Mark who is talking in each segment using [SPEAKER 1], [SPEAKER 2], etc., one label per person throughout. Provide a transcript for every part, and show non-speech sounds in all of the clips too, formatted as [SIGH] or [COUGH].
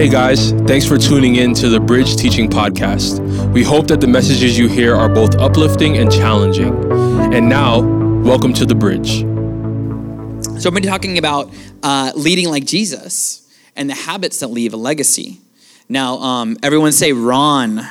[SPEAKER 1] Hey guys, thanks for tuning in to the Bridge Teaching Podcast. We hope that the messages you hear are both uplifting and challenging. And now, welcome to the Bridge.
[SPEAKER 2] So, I've been talking about uh, leading like Jesus and the habits that leave a legacy. Now, um, everyone say Ron.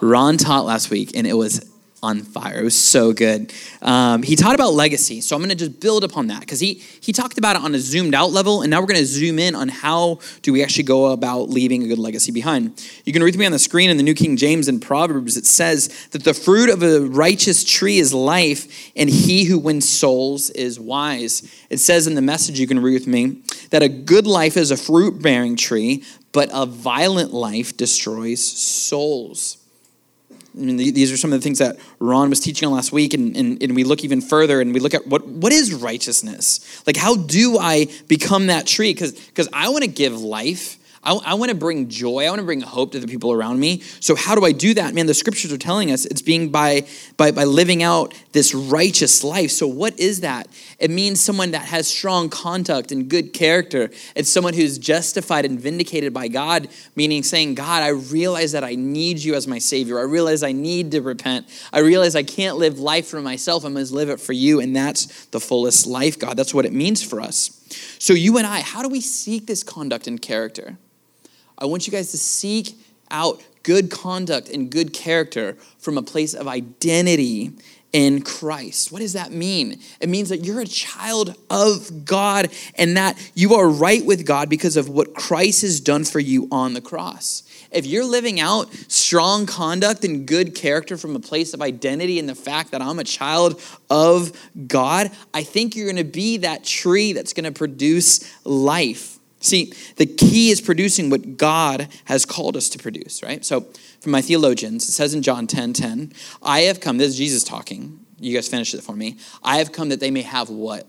[SPEAKER 2] Ron taught last week, and it was on fire. It was so good. Um, he taught about legacy, so I'm going to just build upon that because he he talked about it on a zoomed out level, and now we're going to zoom in on how do we actually go about leaving a good legacy behind. You can read with me on the screen in the New King James and Proverbs. It says that the fruit of a righteous tree is life, and he who wins souls is wise. It says in the message you can read with me that a good life is a fruit bearing tree, but a violent life destroys souls. I mean, these are some of the things that Ron was teaching on last week, and, and, and we look even further and we look at what, what is righteousness? Like, how do I become that tree? Because I want to give life. I, I want to bring joy. I want to bring hope to the people around me. So how do I do that? Man, the scriptures are telling us it's being by, by, by living out this righteous life. So what is that? It means someone that has strong conduct and good character. It's someone who's justified and vindicated by God, meaning saying, God, I realize that I need you as my Savior. I realize I need to repent. I realize I can't live life for myself. I must live it for you. And that's the fullest life, God. That's what it means for us. So you and I, how do we seek this conduct and character? I want you guys to seek out good conduct and good character from a place of identity in Christ. What does that mean? It means that you're a child of God and that you are right with God because of what Christ has done for you on the cross. If you're living out strong conduct and good character from a place of identity and the fact that I'm a child of God, I think you're going to be that tree that's going to produce life. See, the key is producing what God has called us to produce, right? So, from my theologians, it says in John 10 10, I have come, this is Jesus talking. You guys finish it for me. I have come that they may have what?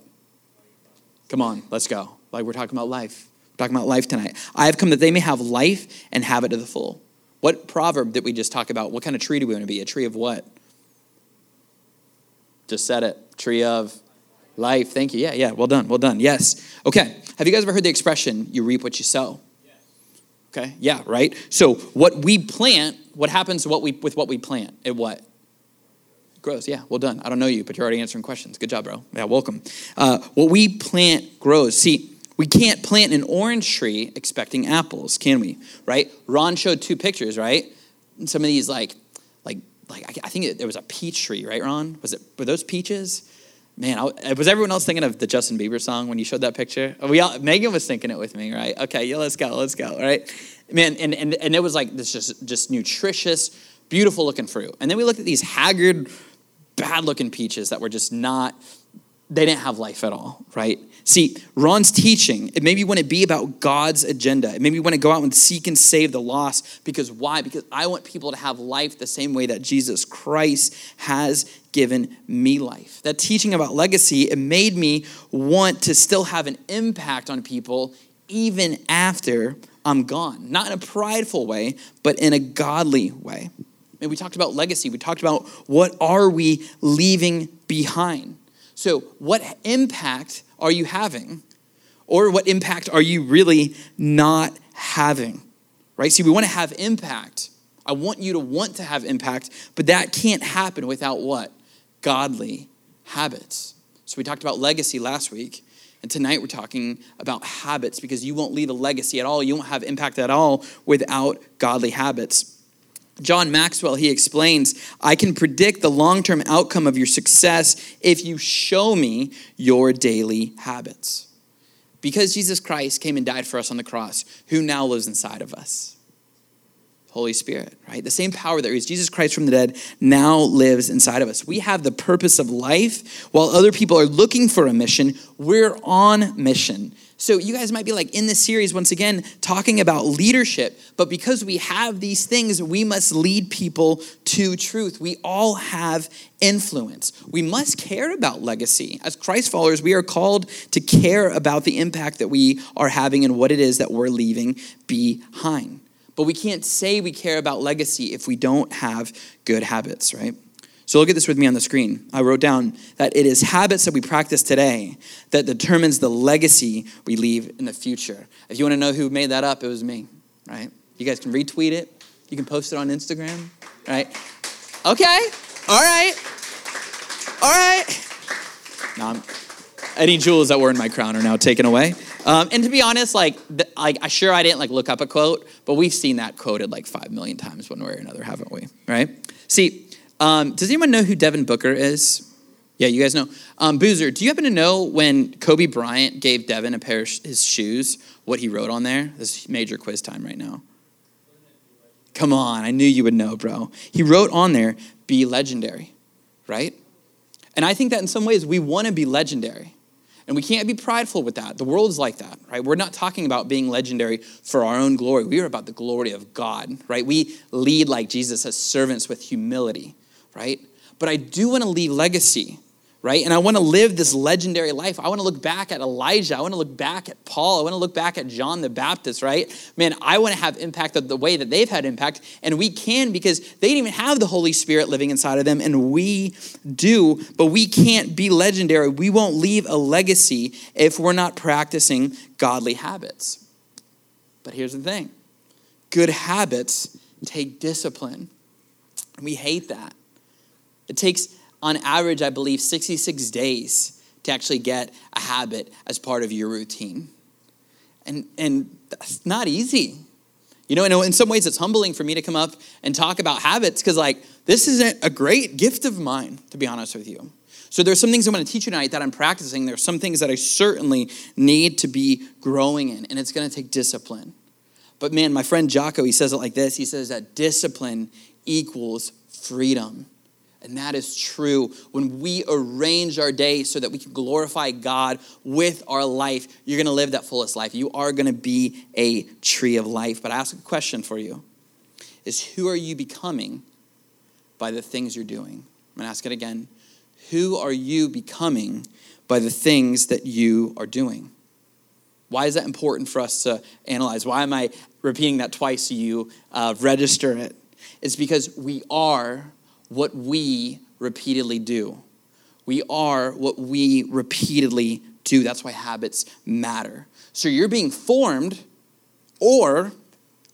[SPEAKER 2] Come on, let's go. Like we're talking about life. We're talking about life tonight. I have come that they may have life and have it to the full. What proverb did we just talk about? What kind of tree do we want to be? A tree of what? Just said it. Tree of life. Thank you. Yeah, yeah. Well done. Well done. Yes. Okay. Have you guys ever heard the expression, you reap what you sow? Okay, yeah, right? So what we plant, what happens what we, with what we plant? It what? Grows, yeah, well done. I don't know you, but you're already answering questions. Good job, bro. Yeah, welcome. Uh, what we plant grows. See, we can't plant an orange tree expecting apples, can we? Right? Ron showed two pictures, right? And some of these, like, like, like I think it, there was a peach tree, right, Ron? Was it were those peaches? Man, I, was everyone else thinking of the Justin Bieber song when you showed that picture? We all, Megan was thinking it with me, right? Okay, yeah, let's go, let's go, right? Man, and, and, and it was like this just, just nutritious, beautiful looking fruit. And then we looked at these haggard, bad looking peaches that were just not, they didn't have life at all, right? See, Ron's teaching, it maybe want to be about God's agenda. It maybe want to go out and seek and save the lost. Because why? Because I want people to have life the same way that Jesus Christ has given me life. That teaching about legacy, it made me want to still have an impact on people even after I'm gone. Not in a prideful way, but in a godly way. And we talked about legacy. We talked about what are we leaving behind. So, what impact are you having? Or what impact are you really not having? Right? See, we want to have impact. I want you to want to have impact, but that can't happen without what? Godly habits. So we talked about legacy last week. And tonight we're talking about habits because you won't leave a legacy at all. You won't have impact at all without godly habits. John Maxwell, he explains, I can predict the long term outcome of your success if you show me your daily habits. Because Jesus Christ came and died for us on the cross, who now lives inside of us? Holy Spirit, right? The same power that raised Jesus Christ from the dead now lives inside of us. We have the purpose of life. While other people are looking for a mission, we're on mission. So you guys might be like in this series once again talking about leadership, but because we have these things, we must lead people to truth. We all have influence. We must care about legacy. As Christ followers, we are called to care about the impact that we are having and what it is that we're leaving behind. But we can't say we care about legacy if we don't have good habits, right? So look at this with me on the screen. I wrote down that it is habits that we practice today that determines the legacy we leave in the future. If you want to know who made that up, it was me, right? You guys can retweet it. You can post it on Instagram, right? Okay. All right. All right. I'm, any jewels that were in my crown are now taken away. Um, and to be honest, like, the, like, I sure I didn't like look up a quote, but we've seen that quoted like five million times one way or another, haven't we? Right? See, um, does anyone know who Devin Booker is? Yeah, you guys know. Um, Boozer, do you happen to know when Kobe Bryant gave Devin a pair of his shoes, what he wrote on there? This is major quiz time right now. Come on, I knew you would know, bro. He wrote on there, be legendary, right? And I think that in some ways we want to be legendary. And we can't be prideful with that. The world is like that, right? We're not talking about being legendary for our own glory. We are about the glory of God, right? We lead like Jesus as servants with humility, right? But I do want to leave legacy right? And I want to live this legendary life. I want to look back at Elijah. I want to look back at Paul. I want to look back at John the Baptist, right? Man, I want to have impact the way that they've had impact. And we can because they didn't even have the Holy Spirit living inside of them, and we do, but we can't be legendary. We won't leave a legacy if we're not practicing godly habits. But here's the thing good habits take discipline. We hate that. It takes on average, I believe, 66 days to actually get a habit as part of your routine. And, and that's not easy. You know, and in some ways it's humbling for me to come up and talk about habits because, like, this isn't a great gift of mine, to be honest with you. So there's some things I'm going to teach you tonight that I'm practicing. There's some things that I certainly need to be growing in, and it's going to take discipline. But man, my friend Jocko, he says it like this. He says that discipline equals freedom. And that is true. When we arrange our day so that we can glorify God with our life, you're going to live that fullest life. You are going to be a tree of life. But I ask a question for you is who are you becoming by the things you're doing? I'm going to ask it again. Who are you becoming by the things that you are doing? Why is that important for us to analyze? Why am I repeating that twice so you uh, register it? It's because we are what we repeatedly do. We are what we repeatedly do. That's why habits matter. So you're being formed or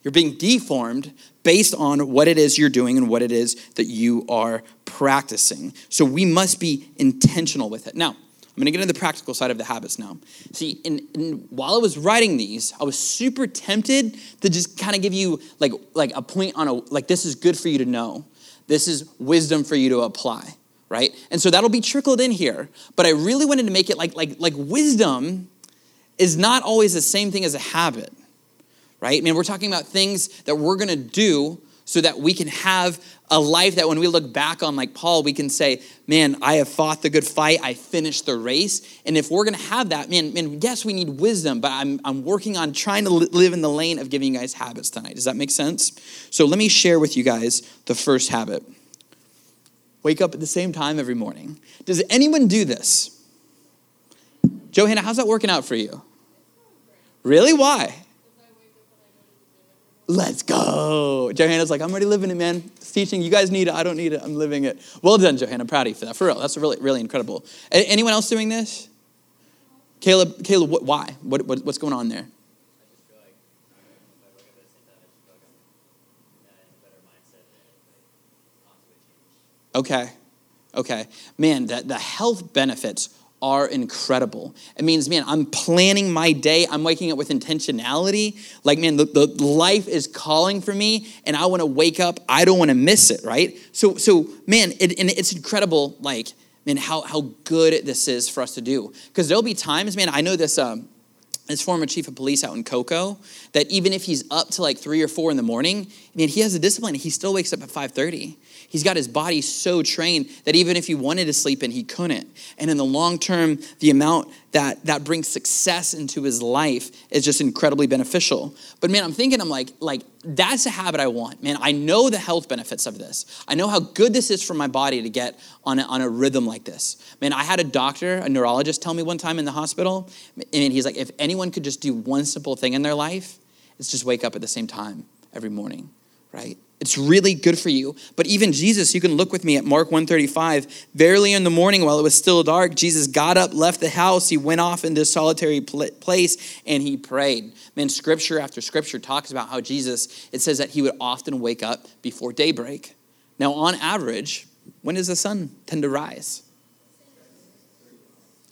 [SPEAKER 2] you're being deformed based on what it is you're doing and what it is that you are practicing. So we must be intentional with it. Now, I'm going to get into the practical side of the habits now. See, in, in, while I was writing these, I was super tempted to just kind of give you like, like a point on a, like this is good for you to know. This is wisdom for you to apply, right? And so that'll be trickled in here. But I really wanted to make it like, like, like wisdom is not always the same thing as a habit, right? I mean, we're talking about things that we're gonna do so that we can have a life that when we look back on, like Paul, we can say, man, I have fought the good fight, I finished the race. And if we're gonna have that, man, man yes, we need wisdom, but I'm, I'm working on trying to live in the lane of giving you guys habits tonight. Does that make sense? So let me share with you guys the first habit. Wake up at the same time every morning. Does anyone do this? Johanna, how's that working out for you? Really? Why? Let's go. Johanna's like, I'm already living it, man. It's teaching. You guys need it. I don't need it. I'm living it. Well done, Johanna. I'm proud of you for that. For real. That's really, really incredible. Anyone else doing this? Caleb, Caleb, what, why? What, what, what's going on there? Okay. Okay. Man, the, the health benefits are incredible. It means, man, I'm planning my day. I'm waking up with intentionality. Like, man, the, the life is calling for me, and I want to wake up. I don't want to miss it, right? So, so man, it, and it's incredible, like, man, how, how good this is for us to do. Because there'll be times, man, I know this. Um, this former chief of police out in Cocoa, that even if he's up to like three or four in the morning, man, he has a discipline. He still wakes up at 5:30. He's got his body so trained that even if he wanted to sleep in, he couldn't. And in the long term, the amount that that brings success into his life is just incredibly beneficial. But man, I'm thinking, I'm like, like that's a habit I want. Man, I know the health benefits of this. I know how good this is for my body to get on a, on a rhythm like this. Man, I had a doctor, a neurologist, tell me one time in the hospital, and he's like, if anyone could just do one simple thing in their life, it's just wake up at the same time every morning, right? It's really good for you. But even Jesus, you can look with me at Mark 135. Verily in the morning while it was still dark, Jesus got up, left the house, he went off into a solitary place and he prayed. Man, scripture after scripture talks about how Jesus, it says that he would often wake up before daybreak. Now, on average, when does the sun tend to rise?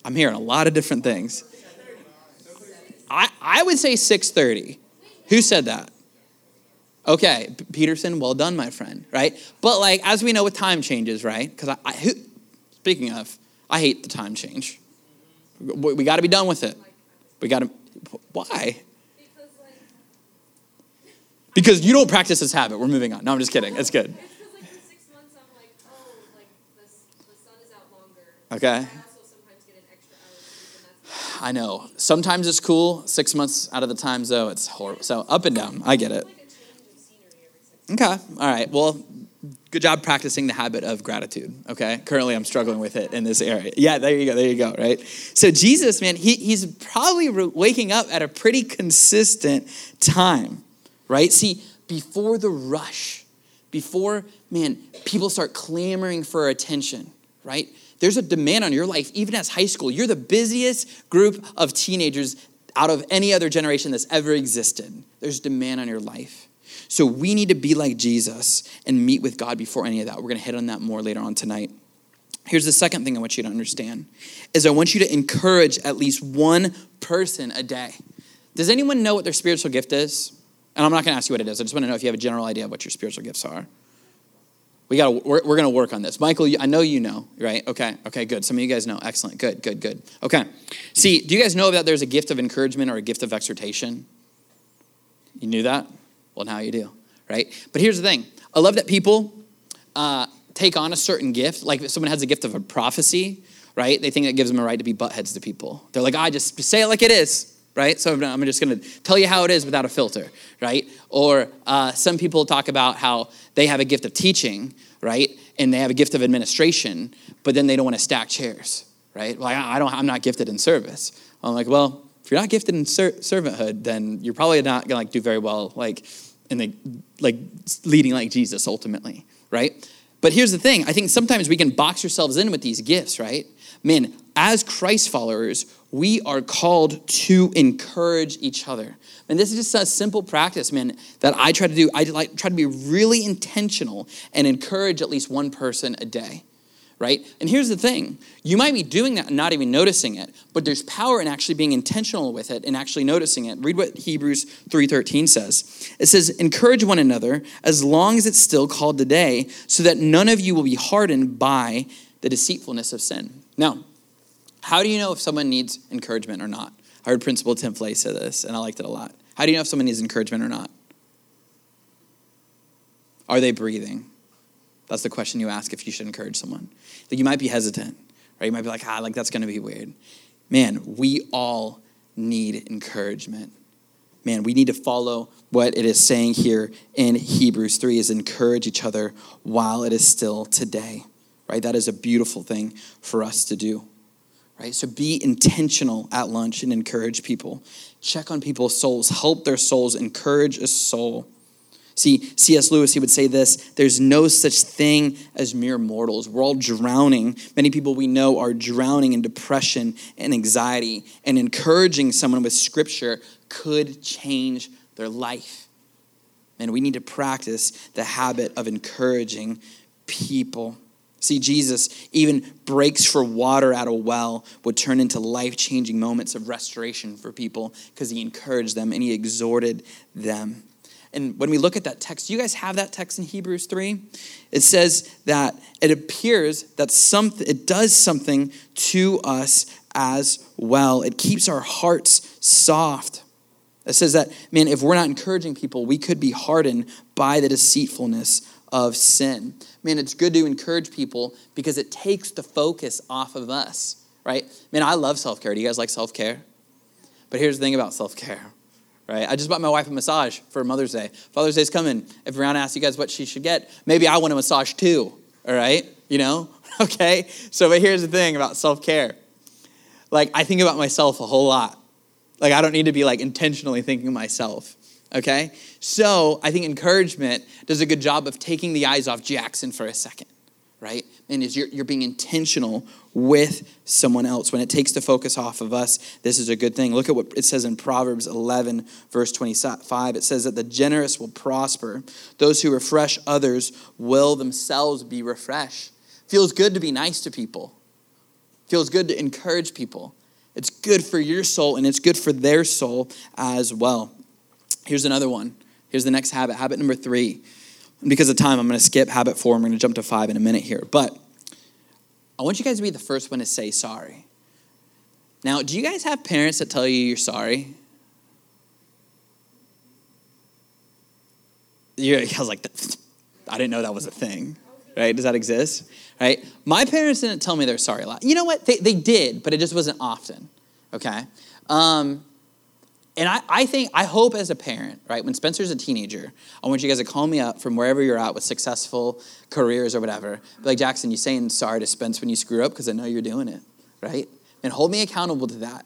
[SPEAKER 2] I'm hearing a lot of different things. I, I would say 6:30. Who said that? Okay, Peterson, well done, my friend, right? But like, as we know with time changes, right? Because I, I who, speaking of, I hate the time change. We, we got to be done with it. We got to, why? Because you don't practice this habit. We're moving on. No, I'm just kidding. It's good. Okay. I know. Sometimes it's cool. Six months out of the time, though, it's horrible. So up and down. I get it. Okay. All right. Well, good job practicing the habit of gratitude. Okay. Currently, I'm struggling with it in this area. Yeah, there you go. There you go. Right. So, Jesus, man, he, he's probably waking up at a pretty consistent time. Right. See, before the rush, before, man, people start clamoring for attention, right? There's a demand on your life, even as high school. You're the busiest group of teenagers out of any other generation that's ever existed. There's demand on your life. So we need to be like Jesus and meet with God before any of that. We're going to hit on that more later on tonight. Here's the second thing I want you to understand is I want you to encourage at least one person a day. Does anyone know what their spiritual gift is? And I'm not going to ask you what it is. I just want to know if you have a general idea of what your spiritual gifts are. We got we're, we're going to work on this. Michael, I know you know, right? Okay, okay, good. Some of you guys know. Excellent. Good, good, good. Okay. See, do you guys know that there's a gift of encouragement or a gift of exhortation? You knew that? Well, now you do, right? But here's the thing I love that people uh, take on a certain gift. Like if someone has a gift of a prophecy, right? They think that gives them a right to be buttheads to people. They're like, I just say it like it is, right? So I'm just going to tell you how it is without a filter, right? Or uh, some people talk about how they have a gift of teaching, right? And they have a gift of administration, but then they don't want to stack chairs, right? Well, I don't, I'm not gifted in service. I'm like, well, if you're not gifted in ser- servanthood, then you're probably not to like do very well, like in the like leading like Jesus ultimately, right? But here's the thing: I think sometimes we can box ourselves in with these gifts, right? Man, as Christ followers, we are called to encourage each other. And this is just a simple practice, man, that I try to do. I like, try to be really intentional and encourage at least one person a day, right? And here's the thing you might be doing that and not even noticing it, but there's power in actually being intentional with it and actually noticing it. Read what Hebrews 3:13 says. It says, "Encourage one another as long as it's still called today, so that none of you will be hardened by the deceitfulness of sin." Now, how do you know if someone needs encouragement or not? I heard Principal Tim Flay say this, and I liked it a lot. How do you know if someone needs encouragement or not? Are they breathing? That's the question you ask if you should encourage someone. Like you might be hesitant, right? You might be like, ah, like that's going to be weird. Man, we all need encouragement. Man, we need to follow what it is saying here in Hebrews 3 is encourage each other while it is still today. Right? That is a beautiful thing for us to do right? So be intentional at lunch and encourage people. Check on people's souls, help their souls, encourage a soul. See, C.S. Lewis, he would say this there's no such thing as mere mortals. We're all drowning. Many people we know are drowning in depression and anxiety, and encouraging someone with scripture could change their life. And we need to practice the habit of encouraging people. See, Jesus even breaks for water at a well would turn into life changing moments of restoration for people because he encouraged them and he exhorted them. And when we look at that text, you guys have that text in Hebrews 3? It says that it appears that something it does something to us as well. It keeps our hearts soft. It says that, man, if we're not encouraging people, we could be hardened by the deceitfulness of sin. Man, it's good to encourage people because it takes the focus off of us, right? Man, I love self care. Do you guys like self care? But here's the thing about self care, right? I just bought my wife a massage for Mother's Day. Father's Day's coming. If Brianna asks you guys what she should get, maybe I want a massage too, all right? You know? [LAUGHS] Okay? So, but here's the thing about self care. Like, I think about myself a whole lot. Like, I don't need to be like intentionally thinking myself Okay? So I think encouragement does a good job of taking the eyes off Jackson for a second, right? And is you're, you're being intentional with someone else. When it takes the focus off of us, this is a good thing. Look at what it says in Proverbs 11, verse 25. It says that the generous will prosper, those who refresh others will themselves be refreshed. Feels good to be nice to people, feels good to encourage people. It's good for your soul and it's good for their soul as well. Here's another one. Here's the next habit. Habit number three. Because of time, I'm going to skip habit four. I'm going to jump to five in a minute here. But I want you guys to be the first one to say sorry. Now, do you guys have parents that tell you you're sorry? You're, [LAUGHS] I was like, I didn't know that was a thing, right? Does that exist? Right? My parents didn't tell me they're sorry a lot. You know what? They, they did, but it just wasn't often, okay? Um, and I, I think, I hope as a parent, right, when Spencer's a teenager, I want you guys to call me up from wherever you're at with successful careers or whatever. Be like, Jackson, you saying sorry to Spence when you screw up because I know you're doing it, right? And hold me accountable to that.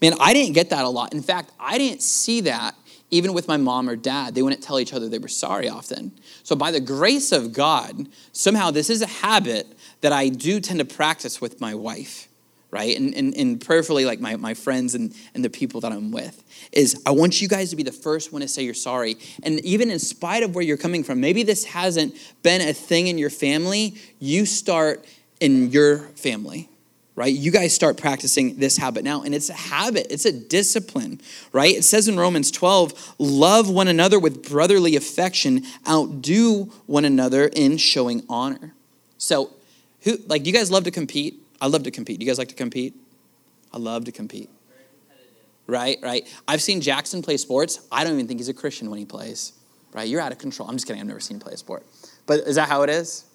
[SPEAKER 2] Man, I didn't get that a lot. In fact, I didn't see that even with my mom or dad. They wouldn't tell each other they were sorry often. So, by the grace of God, somehow this is a habit that I do tend to practice with my wife right? And, and, and prayerfully, like my, my friends and, and the people that I'm with, is I want you guys to be the first one to say you're sorry. And even in spite of where you're coming from, maybe this hasn't been a thing in your family, you start in your family. Right? You guys start practicing this habit now. And it's a habit, it's a discipline, right? It says in Romans 12, love one another with brotherly affection, outdo one another in showing honor. So, who, like, do you guys love to compete? I love to compete. Do you guys like to compete? I love to compete. Right, right. I've seen Jackson play sports. I don't even think he's a Christian when he plays. Right? You're out of control. I'm just kidding. I've never seen him play a sport. But is that how it is?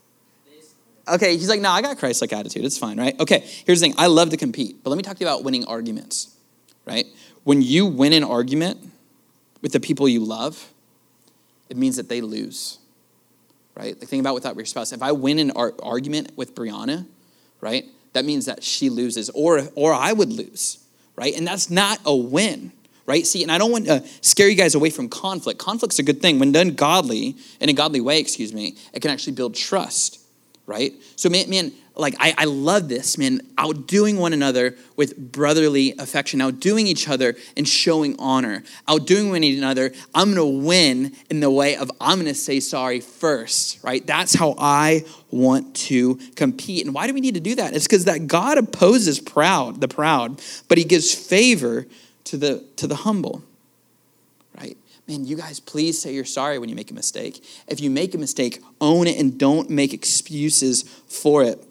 [SPEAKER 2] Okay, he's like, no, I got Christ like attitude. It's fine, right? Okay, here's the thing I love to compete, but let me talk to you about winning arguments, right? When you win an argument with the people you love, it means that they lose, right? Like, think about without your spouse. If I win an ar- argument with Brianna, right, that means that she loses or, or I would lose, right? And that's not a win, right? See, and I don't want to scare you guys away from conflict. Conflict's a good thing. When done godly, in a godly way, excuse me, it can actually build trust, right? So, man, man like I, I love this, man, outdoing one another with brotherly affection, outdoing each other and showing honor, outdoing one another. I'm gonna win in the way of I'm gonna say sorry first, right? That's how I want to compete. And why do we need to do that? It's because that God opposes proud, the proud, but he gives favor to the to the humble. Right? Man, you guys please say you're sorry when you make a mistake. If you make a mistake, own it and don't make excuses for it.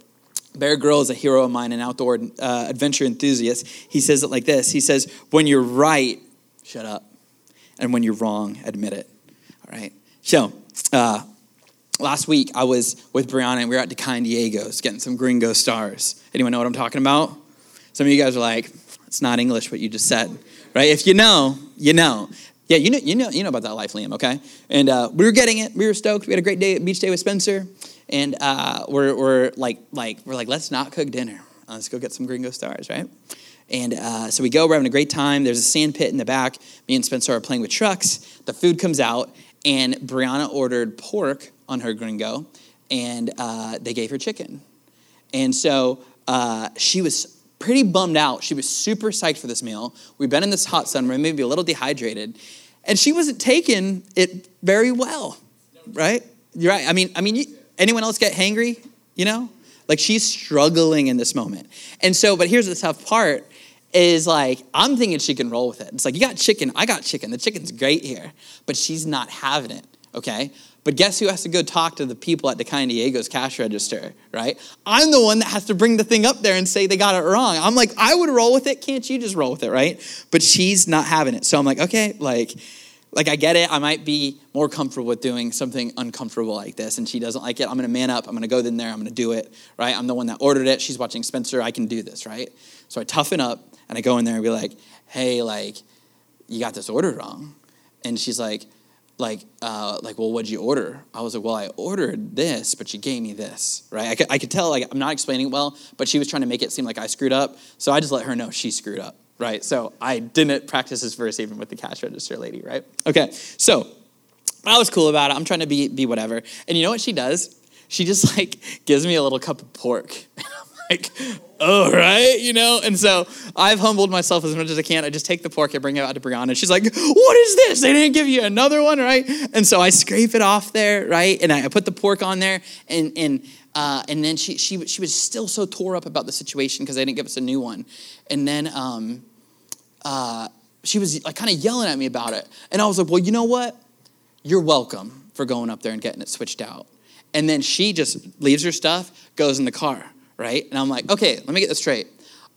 [SPEAKER 2] Bear Grylls is a hero of mine, an outdoor uh, adventure enthusiast. He says it like this He says, When you're right, shut up. And when you're wrong, admit it. All right. So, uh, last week I was with Brianna and we were at Decaan Diego's getting some gringo stars. Anyone know what I'm talking about? Some of you guys are like, it's not English what you just said, right? If you know, you know. Yeah, you know, you know, you know about that life, Liam. Okay, and uh, we were getting it. We were stoked. We had a great day beach day with Spencer, and uh, we're, we're like, like, we're like, let's not cook dinner. Uh, let's go get some gringo stars, right? And uh, so we go, we're having a great time. There's a sand pit in the back. Me and Spencer are playing with trucks. The food comes out, and Brianna ordered pork on her gringo, and uh, they gave her chicken. And so uh, she was pretty bummed out. She was super psyched for this meal. We've been in this hot sun, we're maybe a little dehydrated, and she wasn't taking it very well, right? You're right. I mean, I mean, you, Anyone else get hangry? You know? Like she's struggling in this moment. And so, but here's the tough part is like, I'm thinking she can roll with it. It's like, you got chicken, I got chicken. The chicken's great here, but she's not having it, okay? But guess who has to go talk to the people at Decaan Diego's cash register, right? I'm the one that has to bring the thing up there and say they got it wrong. I'm like, I would roll with it. Can't you just roll with it, right? But she's not having it. So I'm like, okay, like, like I get it. I might be more comfortable with doing something uncomfortable like this, and she doesn't like it. I'm gonna man up. I'm gonna go in there. I'm gonna do it. Right? I'm the one that ordered it. She's watching Spencer. I can do this. Right? So I toughen up and I go in there and be like, "Hey, like, you got this order wrong," and she's like, like, uh, like, well, what'd you order? I was like, well, I ordered this, but she gave me this, right? I could, I could tell, like, I'm not explaining well, but she was trying to make it seem like I screwed up. So I just let her know she screwed up, right? So I didn't practice this verse even with the cash register lady, right? Okay, so I was cool about it. I'm trying to be, be whatever. And you know what she does? She just like gives me a little cup of pork. [LAUGHS] like, oh, right, you know? And so I've humbled myself as much as I can. I just take the pork, I bring it out to Brianna, and she's like, what is this? They didn't give you another one, right? And so I scrape it off there, right? And I put the pork on there, and, and, uh, and then she, she, she was still so tore up about the situation because they didn't give us a new one. And then um, uh, she was like kind of yelling at me about it. And I was like, well, you know what? You're welcome for going up there and getting it switched out. And then she just leaves her stuff, goes in the car right? And I'm like, okay, let me get this straight.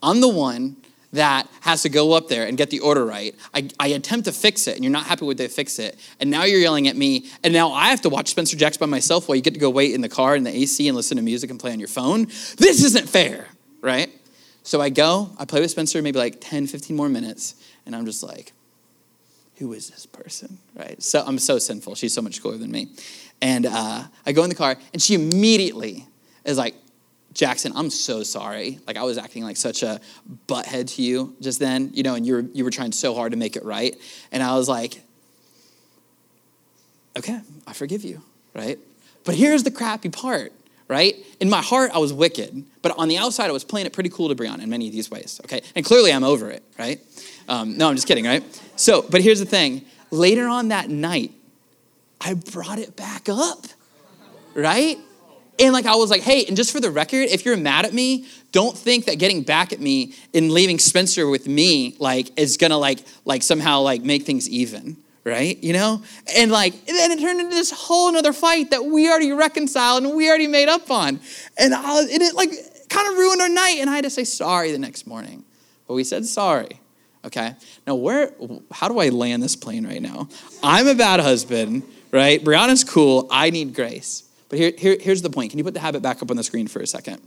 [SPEAKER 2] I'm the one that has to go up there and get the order right. I, I, attempt to fix it, and you're not happy with they fix it. And now you're yelling at me, and now I have to watch Spencer Jacks by myself while you get to go wait in the car in the AC and listen to music and play on your phone. This isn't fair, right? So I go, I play with Spencer maybe like 10, 15 more minutes, and I'm just like, who is this person, right? So I'm so sinful. She's so much cooler than me. And uh, I go in the car, and she immediately is like, Jackson, I'm so sorry. Like I was acting like such a butthead to you just then, you know, and you were you were trying so hard to make it right. And I was like, okay, I forgive you, right? But here's the crappy part, right? In my heart, I was wicked, but on the outside, I was playing it pretty cool to Brianna in many of these ways, okay? And clearly, I'm over it, right? Um, no, I'm just kidding, right? So, but here's the thing. Later on that night, I brought it back up, right? And like I was like, hey, and just for the record, if you're mad at me, don't think that getting back at me and leaving Spencer with me like is gonna like like somehow like make things even, right? You know? And like and then it turned into this whole another fight that we already reconciled and we already made up on. And was, and it like kind of ruined our night. And I had to say sorry the next morning. But we said sorry. Okay. Now where how do I land this plane right now? I'm a bad husband, right? Brianna's cool. I need grace. But here, here, here's the point. Can you put the habit back up on the screen for a second?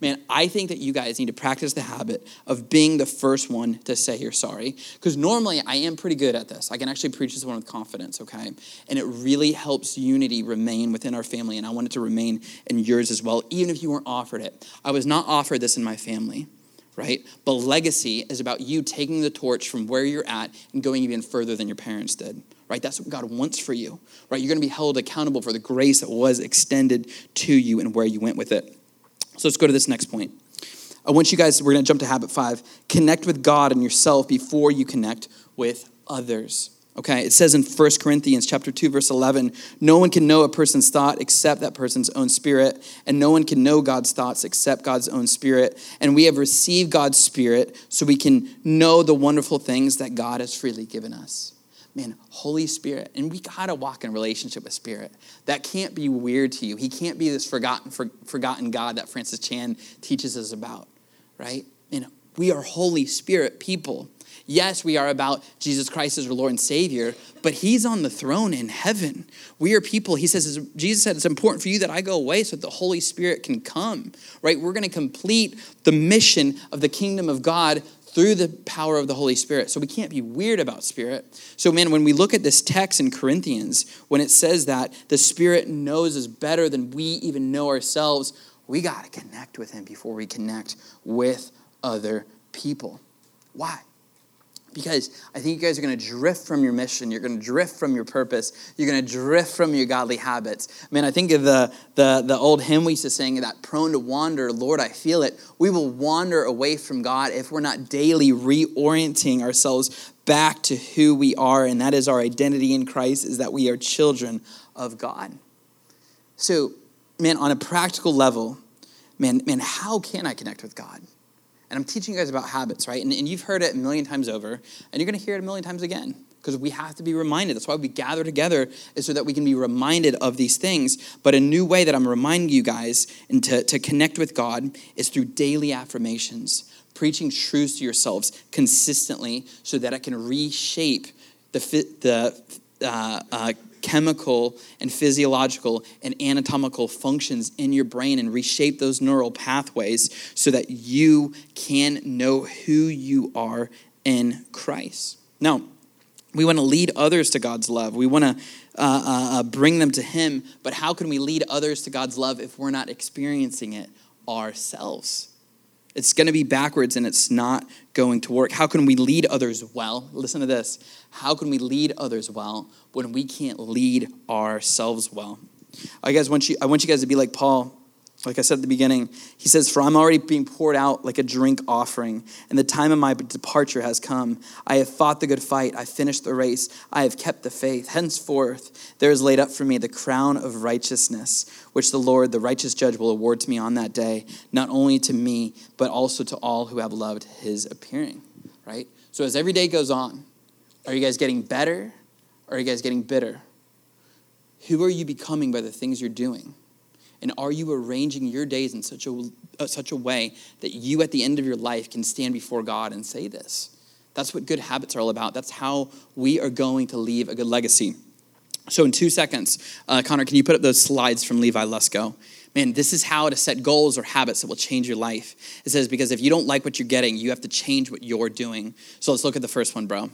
[SPEAKER 2] Man, I think that you guys need to practice the habit of being the first one to say you're sorry. Because normally I am pretty good at this. I can actually preach this one with confidence, okay? And it really helps unity remain within our family. And I want it to remain in yours as well, even if you weren't offered it. I was not offered this in my family, right? But legacy is about you taking the torch from where you're at and going even further than your parents did right? That's what God wants for you, right? You're going to be held accountable for the grace that was extended to you and where you went with it. So let's go to this next point. I want you guys, we're going to jump to habit five. Connect with God and yourself before you connect with others. Okay, it says in 1 Corinthians chapter 2 verse 11, no one can know a person's thought except that person's own spirit, and no one can know God's thoughts except God's own spirit. And we have received God's spirit so we can know the wonderful things that God has freely given us man, Holy Spirit, and we gotta walk in relationship with Spirit. That can't be weird to you. He can't be this forgotten, for, forgotten God that Francis Chan teaches us about, right? And we are Holy Spirit people. Yes, we are about Jesus Christ as our Lord and Savior, but He's on the throne in heaven. We are people, He says, Jesus said, it's important for you that I go away so that the Holy Spirit can come, right? We're gonna complete the mission of the kingdom of God through the power of the Holy Spirit. So we can't be weird about Spirit. So, man, when we look at this text in Corinthians, when it says that the Spirit knows us better than we even know ourselves, we got to connect with Him before we connect with other people. Why? Because I think you guys are going to drift from your mission. You're going to drift from your purpose. You're going to drift from your godly habits. Man, I think of the, the, the old hymn we used to sing, that prone to wander, Lord, I feel it. We will wander away from God if we're not daily reorienting ourselves back to who we are, and that is our identity in Christ, is that we are children of God. So, man, on a practical level, man, man, how can I connect with God? And I'm teaching you guys about habits, right? And, and you've heard it a million times over, and you're going to hear it a million times again because we have to be reminded. That's why we gather together, is so that we can be reminded of these things. But a new way that I'm reminding you guys and to, to connect with God is through daily affirmations, preaching truths to yourselves consistently so that it can reshape the, the uh, uh, chemical and physiological and anatomical functions in your brain and reshape those neural pathways so that you can know who you are in Christ. Now, we want to lead others to God's love. We want to uh, uh, uh, bring them to Him, but how can we lead others to God's love if we're not experiencing it ourselves? It's going to be backwards and it's not going to work. How can we lead others well? Listen to this. How can we lead others well when we can't lead ourselves well? I guys want you I want you guys to be like Paul like I said at the beginning, he says, For I'm already being poured out like a drink offering, and the time of my departure has come. I have fought the good fight, I finished the race, I have kept the faith. Henceforth, there is laid up for me the crown of righteousness, which the Lord, the righteous judge, will award to me on that day, not only to me, but also to all who have loved his appearing. Right? So as every day goes on, are you guys getting better or are you guys getting bitter? Who are you becoming by the things you're doing? And are you arranging your days in such a, uh, such a way that you, at the end of your life, can stand before God and say this? That's what good habits are all about. That's how we are going to leave a good legacy. So, in two seconds, uh, Connor, can you put up those slides from Levi Lusko? Man, this is how to set goals or habits that will change your life. It says, because if you don't like what you're getting, you have to change what you're doing. So, let's look at the first one, bro.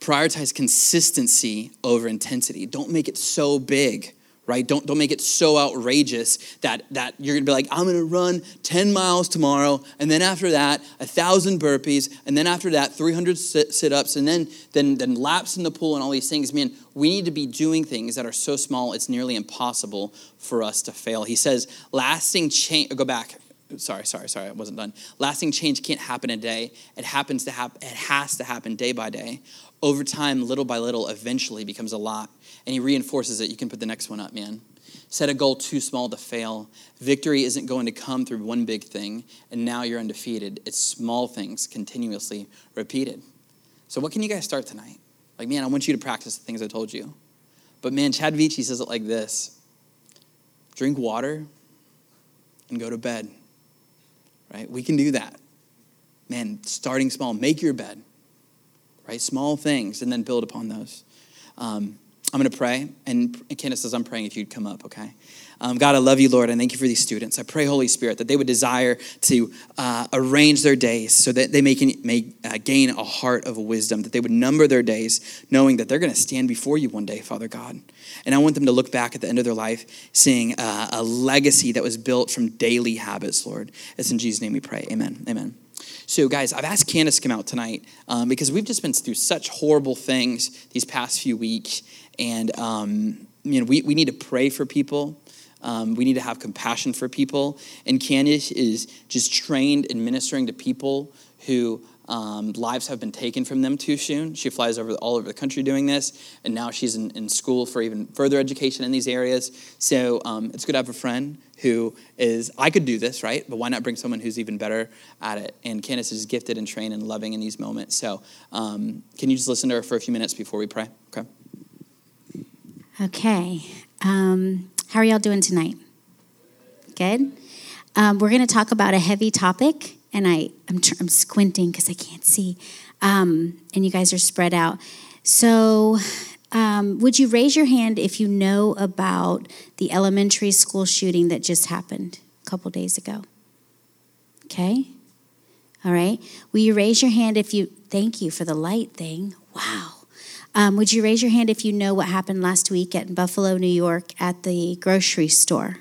[SPEAKER 2] Prioritize consistency over intensity. Don't make it so big right? Don't, don't make it so outrageous that, that you're gonna be like, I'm gonna run 10 miles tomorrow, and then after that, a thousand burpees, and then after that, 300 sit ups, and then, then, then laps in the pool and all these things. Man, we need to be doing things that are so small, it's nearly impossible for us to fail. He says, lasting change, go back. Sorry, sorry, sorry, I wasn't done. Lasting change can't happen a day. It happens to happen, it has to happen day by day. Over time, little by little, eventually becomes a lot and he reinforces it. You can put the next one up, man. Set a goal too small to fail. Victory isn't going to come through one big thing, and now you're undefeated. It's small things continuously repeated. So, what can you guys start tonight? Like, man, I want you to practice the things I told you. But, man, Chad Veach says it like this drink water and go to bed. Right? We can do that. Man, starting small, make your bed. Right? Small things, and then build upon those. Um, I'm going to pray, and Candace says, I'm praying if you'd come up, okay? Um, God, I love you, Lord, and thank you for these students. I pray, Holy Spirit, that they would desire to uh, arrange their days so that they may, may uh, gain a heart of wisdom, that they would number their days, knowing that they're going to stand before you one day, Father God. And I want them to look back at the end of their life, seeing uh, a legacy that was built from daily habits, Lord. It's in Jesus' name we pray. Amen. Amen. So, guys, I've asked Candace to come out tonight um, because we've just been through such horrible things these past few weeks. And, um, you know, we, we need to pray for people. Um, we need to have compassion for people. And Candace is just trained in ministering to people who um, lives have been taken from them too soon. She flies over all over the country doing this, and now she's in, in school for even further education in these areas. So um, it's good to have a friend who is, I could do this, right? But why not bring someone who's even better at it? And Candace is gifted and trained and loving in these moments. So um, can you just listen to her for a few minutes before we pray? Okay.
[SPEAKER 3] Okay. Um, how are y'all doing tonight? Good? Um, we're going to talk about a heavy topic, and I, I'm, tr- I'm squinting because I can't see, um, and you guys are spread out. So, um, would you raise your hand if you know about the elementary school shooting that just happened a couple days ago? Okay. All right. Will you raise your hand if you, thank you for the light thing. Wow. Um, would you raise your hand if you know what happened last week at Buffalo, New York, at the grocery store?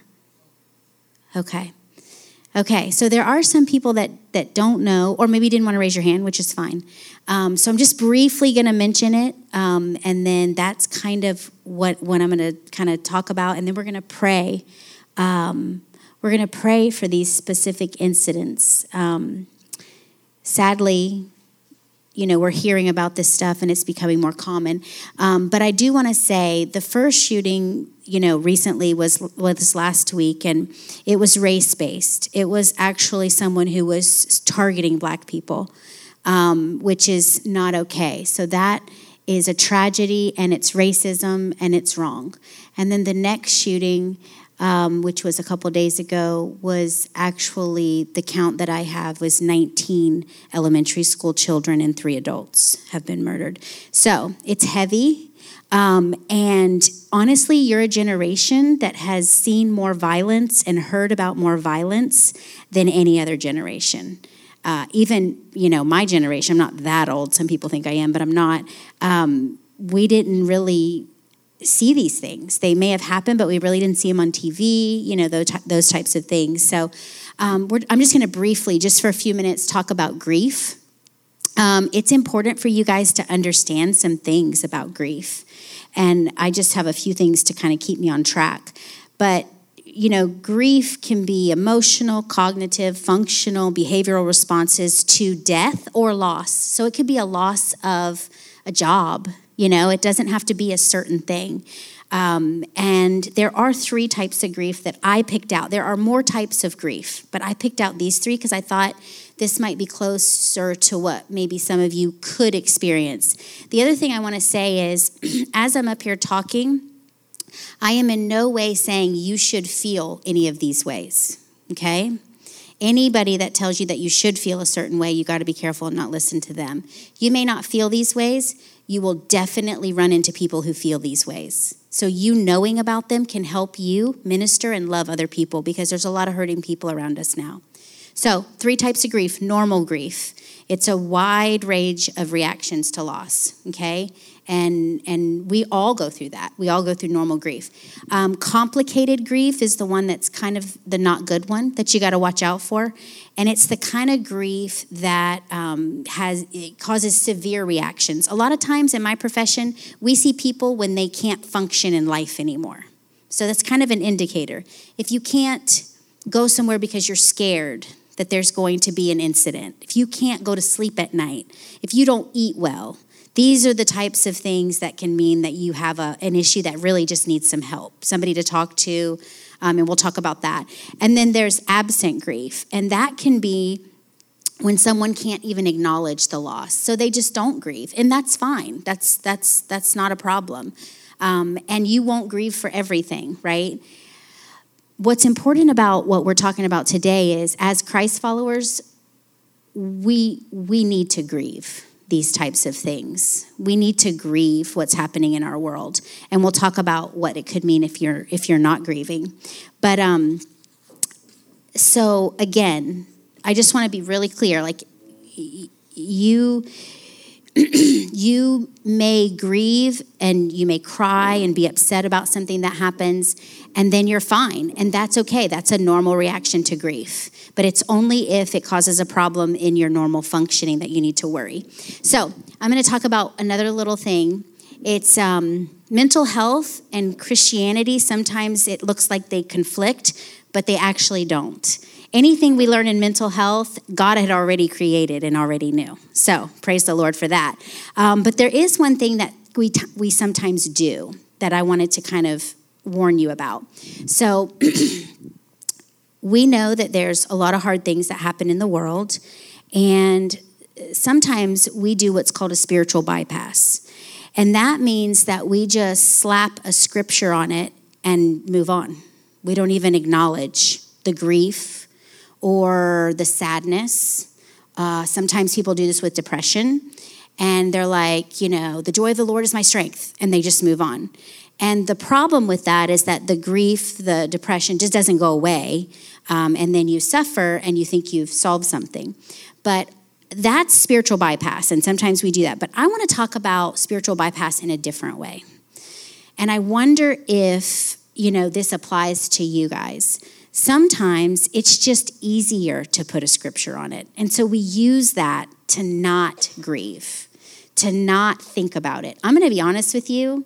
[SPEAKER 3] Okay. Okay, so there are some people that, that don't know, or maybe didn't want to raise your hand, which is fine. Um, so I'm just briefly going to mention it, um, and then that's kind of what, what I'm going to kind of talk about, and then we're going to pray. Um, we're going to pray for these specific incidents. Um, sadly, you know, we're hearing about this stuff and it's becoming more common. Um, but I do want to say the first shooting, you know, recently was was last week, and it was race based. It was actually someone who was targeting black people, um, which is not okay. So that is a tragedy, and it's racism, and it's wrong. And then the next shooting um, which was a couple days ago, was actually the count that I have was 19 elementary school children and three adults have been murdered. So it's heavy. Um, and honestly, you're a generation that has seen more violence and heard about more violence than any other generation. Uh, even, you know, my generation, I'm not that old. Some people think I am, but I'm not. Um, we didn't really see these things. They may have happened, but we really didn't see them on TV, you know, those, those types of things. So Um, I'm just going to briefly, just for a few minutes, talk about grief. Um, it's important for you guys to understand some things about grief. And I just have a few things to kind of keep me on track. But you know, grief can be emotional, cognitive, functional, behavioral responses to death or loss. So it could be a loss of a job, you know, it doesn't have to be a certain thing. Um, and there are three types of grief that I picked out. There are more types of grief, but I picked out these three because I thought this might be closer to what maybe some of you could experience. The other thing I want to say is [CLEARS THROAT] as I'm up here talking, I am in no way saying you should feel any of these ways, okay? Anybody that tells you that you should feel a certain way, you got to be careful and not listen to them. You may not feel these ways, you will definitely run into people who feel these ways. So, you knowing about them can help you minister and love other people because there's a lot of hurting people around us now. So, three types of grief normal grief. It's a wide range of reactions to loss, okay? And and we all go through that. We all go through normal grief. Um, complicated grief is the one that's kind of the not good one that you got to watch out for. And it's the kind of grief that um, has causes severe reactions. A lot of times in my profession we see people when they can't function in life anymore. So that's kind of an indicator. If you can't go somewhere because you're scared that there's going to be an incident if you can't go to sleep at night if you don't eat well these are the types of things that can mean that you have a, an issue that really just needs some help, somebody to talk to, um, and we'll talk about that. And then there's absent grief, and that can be when someone can't even acknowledge the loss, so they just don't grieve, and that's fine. That's that's that's not a problem, um, and you won't grieve for everything, right? What's important about what we're talking about today is, as Christ followers, we we need to grieve these types of things. We need to grieve what's happening in our world, and we'll talk about what it could mean if you're if you're not grieving. But um, so again, I just want to be really clear. Like you, [CLEARS THROAT] you may grieve and you may cry and be upset about something that happens, and then you're fine, and that's okay. That's a normal reaction to grief but it's only if it causes a problem in your normal functioning that you need to worry. So, I'm going to talk about another little thing. It's um, mental health and Christianity. Sometimes it looks like they conflict, but they actually don't. Anything we learn in mental health, God had already created and already knew. So, praise the Lord for that. Um, but there is one thing that we, t- we sometimes do that I wanted to kind of warn you about. So, [CLEARS THROAT] we know that there's a lot of hard things that happen in the world, and sometimes we do what's called a spiritual bypass. And that means that we just slap a scripture on it and move on. We don't even acknowledge the grief or the sadness. Uh, sometimes people do this with depression, and they're like, you know, the joy of the Lord is my strength, and they just move on. And the problem with that is that the grief, the depression just doesn't go away. Um, and then you suffer and you think you've solved something. But that's spiritual bypass. And sometimes we do that. But I want to talk about spiritual bypass in a different way. And I wonder if, you know, this applies to you guys. Sometimes it's just easier to put a scripture on it. And so we use that to not grieve, to not think about it. I'm going to be honest with you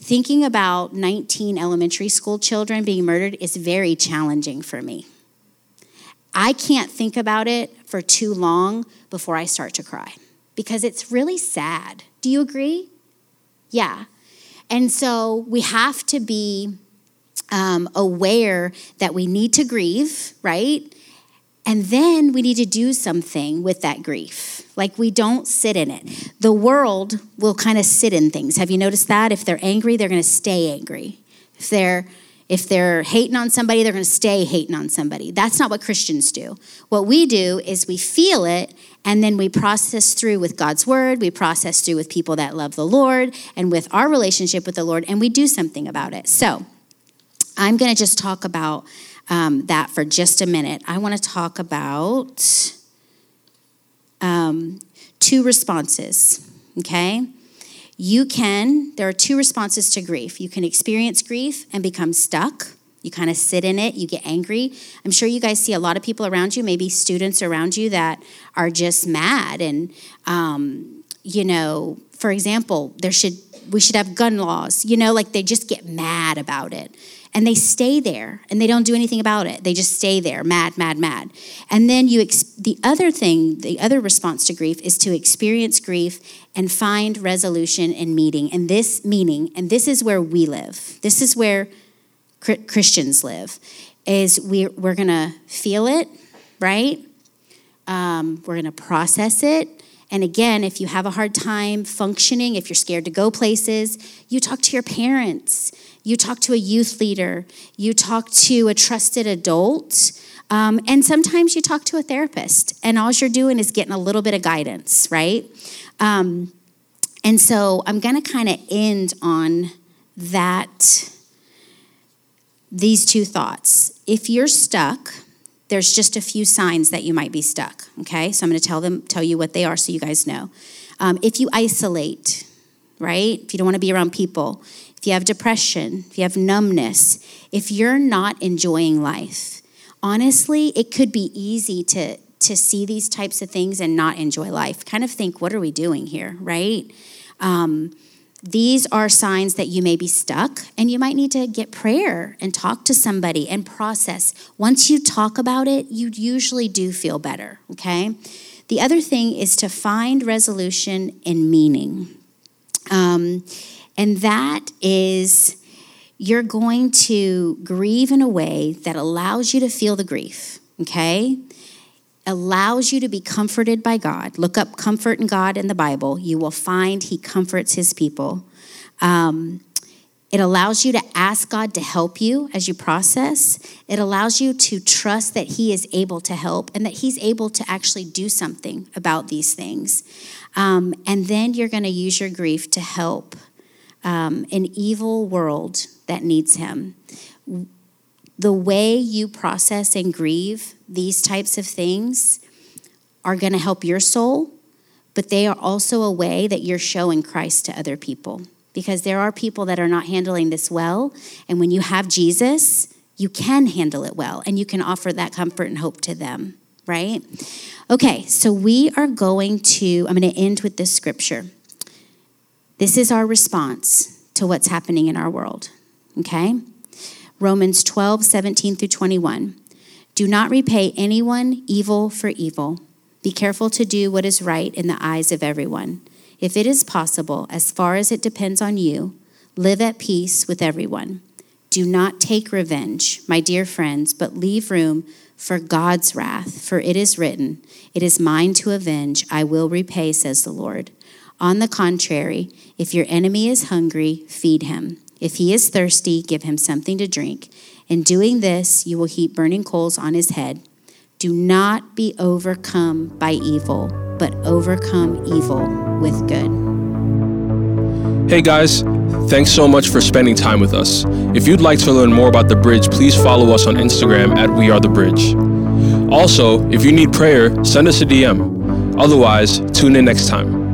[SPEAKER 3] thinking about 19 elementary school children being murdered is very challenging for me. I can't think about it for too long before I start to cry because it's really sad. Do you agree? Yeah. And so we have to be um, aware that we need to grieve, right? And then we need to do something with that grief. Like we don't sit in it. The world will kind of sit in things. Have you noticed that? If they're angry, they're going to stay angry. If they're if they're hating on somebody, they're going to stay hating on somebody. That's not what Christians do. What we do is we feel it and then we process through with God's word, we process through with people that love the Lord and with our relationship with the Lord, and we do something about it. So, I'm going to just talk about um, that for just a minute. I want to talk about um, two responses, okay? You can, there are two responses to grief. You can experience grief and become stuck, You kind of sit in it, you get angry. I'm sure you guys see a lot of people around you, maybe students around you that are just mad. And, um, you know, for example, there should we should have gun laws. You know, like they just get mad about it. And they stay there and they don't do anything about it. They just stay there, mad, mad, mad. And then you, ex- the other thing, the other response to grief is to experience grief and find resolution and meeting. And this meaning, and this is where we live, this is where Christians live, is we, we're gonna feel it, right? Um, we're gonna process it and again, if you have a hard time functioning, if you're scared to go places, you talk to your parents, you talk to a youth leader, you talk to a trusted adult, um, and sometimes you talk to a therapist. And all you're doing is getting a little bit of guidance, right? Um, and so I'm going to kind of end on that, these two thoughts. If you're stuck, there's just a few signs that you might be stuck. Okay, so I'm going to tell them, tell you what they are, so you guys know. Um, if you isolate, right? If you don't want to be around people, if you have depression, if you have numbness, if you're not enjoying life, honestly, it could be easy to to see these types of things and not enjoy life. Kind of think, what are we doing here, right? Um, these are signs that you may be stuck and you might need to get prayer and talk to somebody and process. Once you talk about it, you usually do feel better, okay? The other thing is to find resolution and meaning. Um, and that is you're going to grieve in a way that allows you to feel the grief, okay? allows you to be comforted by God. Look up comfort in God in the Bible. You will find He comforts His people. Um, it allows you to ask God to help you as you process. It allows you to trust that He is able to help and that He's able to actually do something about these things. Um, and then you're going to use your grief to help um, an evil world that needs Him the way you process and grieve these types of things are going to help your soul, but they are also a way that you're showing Christ to other people. Because there are people that are not handling this well. And when you have Jesus, you can handle it well and you can offer that comfort and hope to them, right? Okay, so we are going to, I'm going to end with this scripture. This is our response to what's happening in our world, okay? Romans 12, 17 through 21. Do not repay anyone evil for evil. Be careful to do what is right in the eyes of everyone. If it is possible, as far as it depends on you, live at peace with everyone. Do not take revenge, my dear friends, but leave room for God's wrath, for it is written, It is mine to avenge, I will repay, says the Lord. On the contrary, if your enemy is hungry, feed him. If he is thirsty, give him something to drink. In doing this, you will heap burning coals on his head. Do not be overcome by evil, but overcome evil with good.
[SPEAKER 1] Hey guys, thanks so much for spending time with us. If you'd like to learn more about The Bridge, please follow us on Instagram at We Are The Bridge. Also, if you need prayer, send us a DM. Otherwise, tune in next time.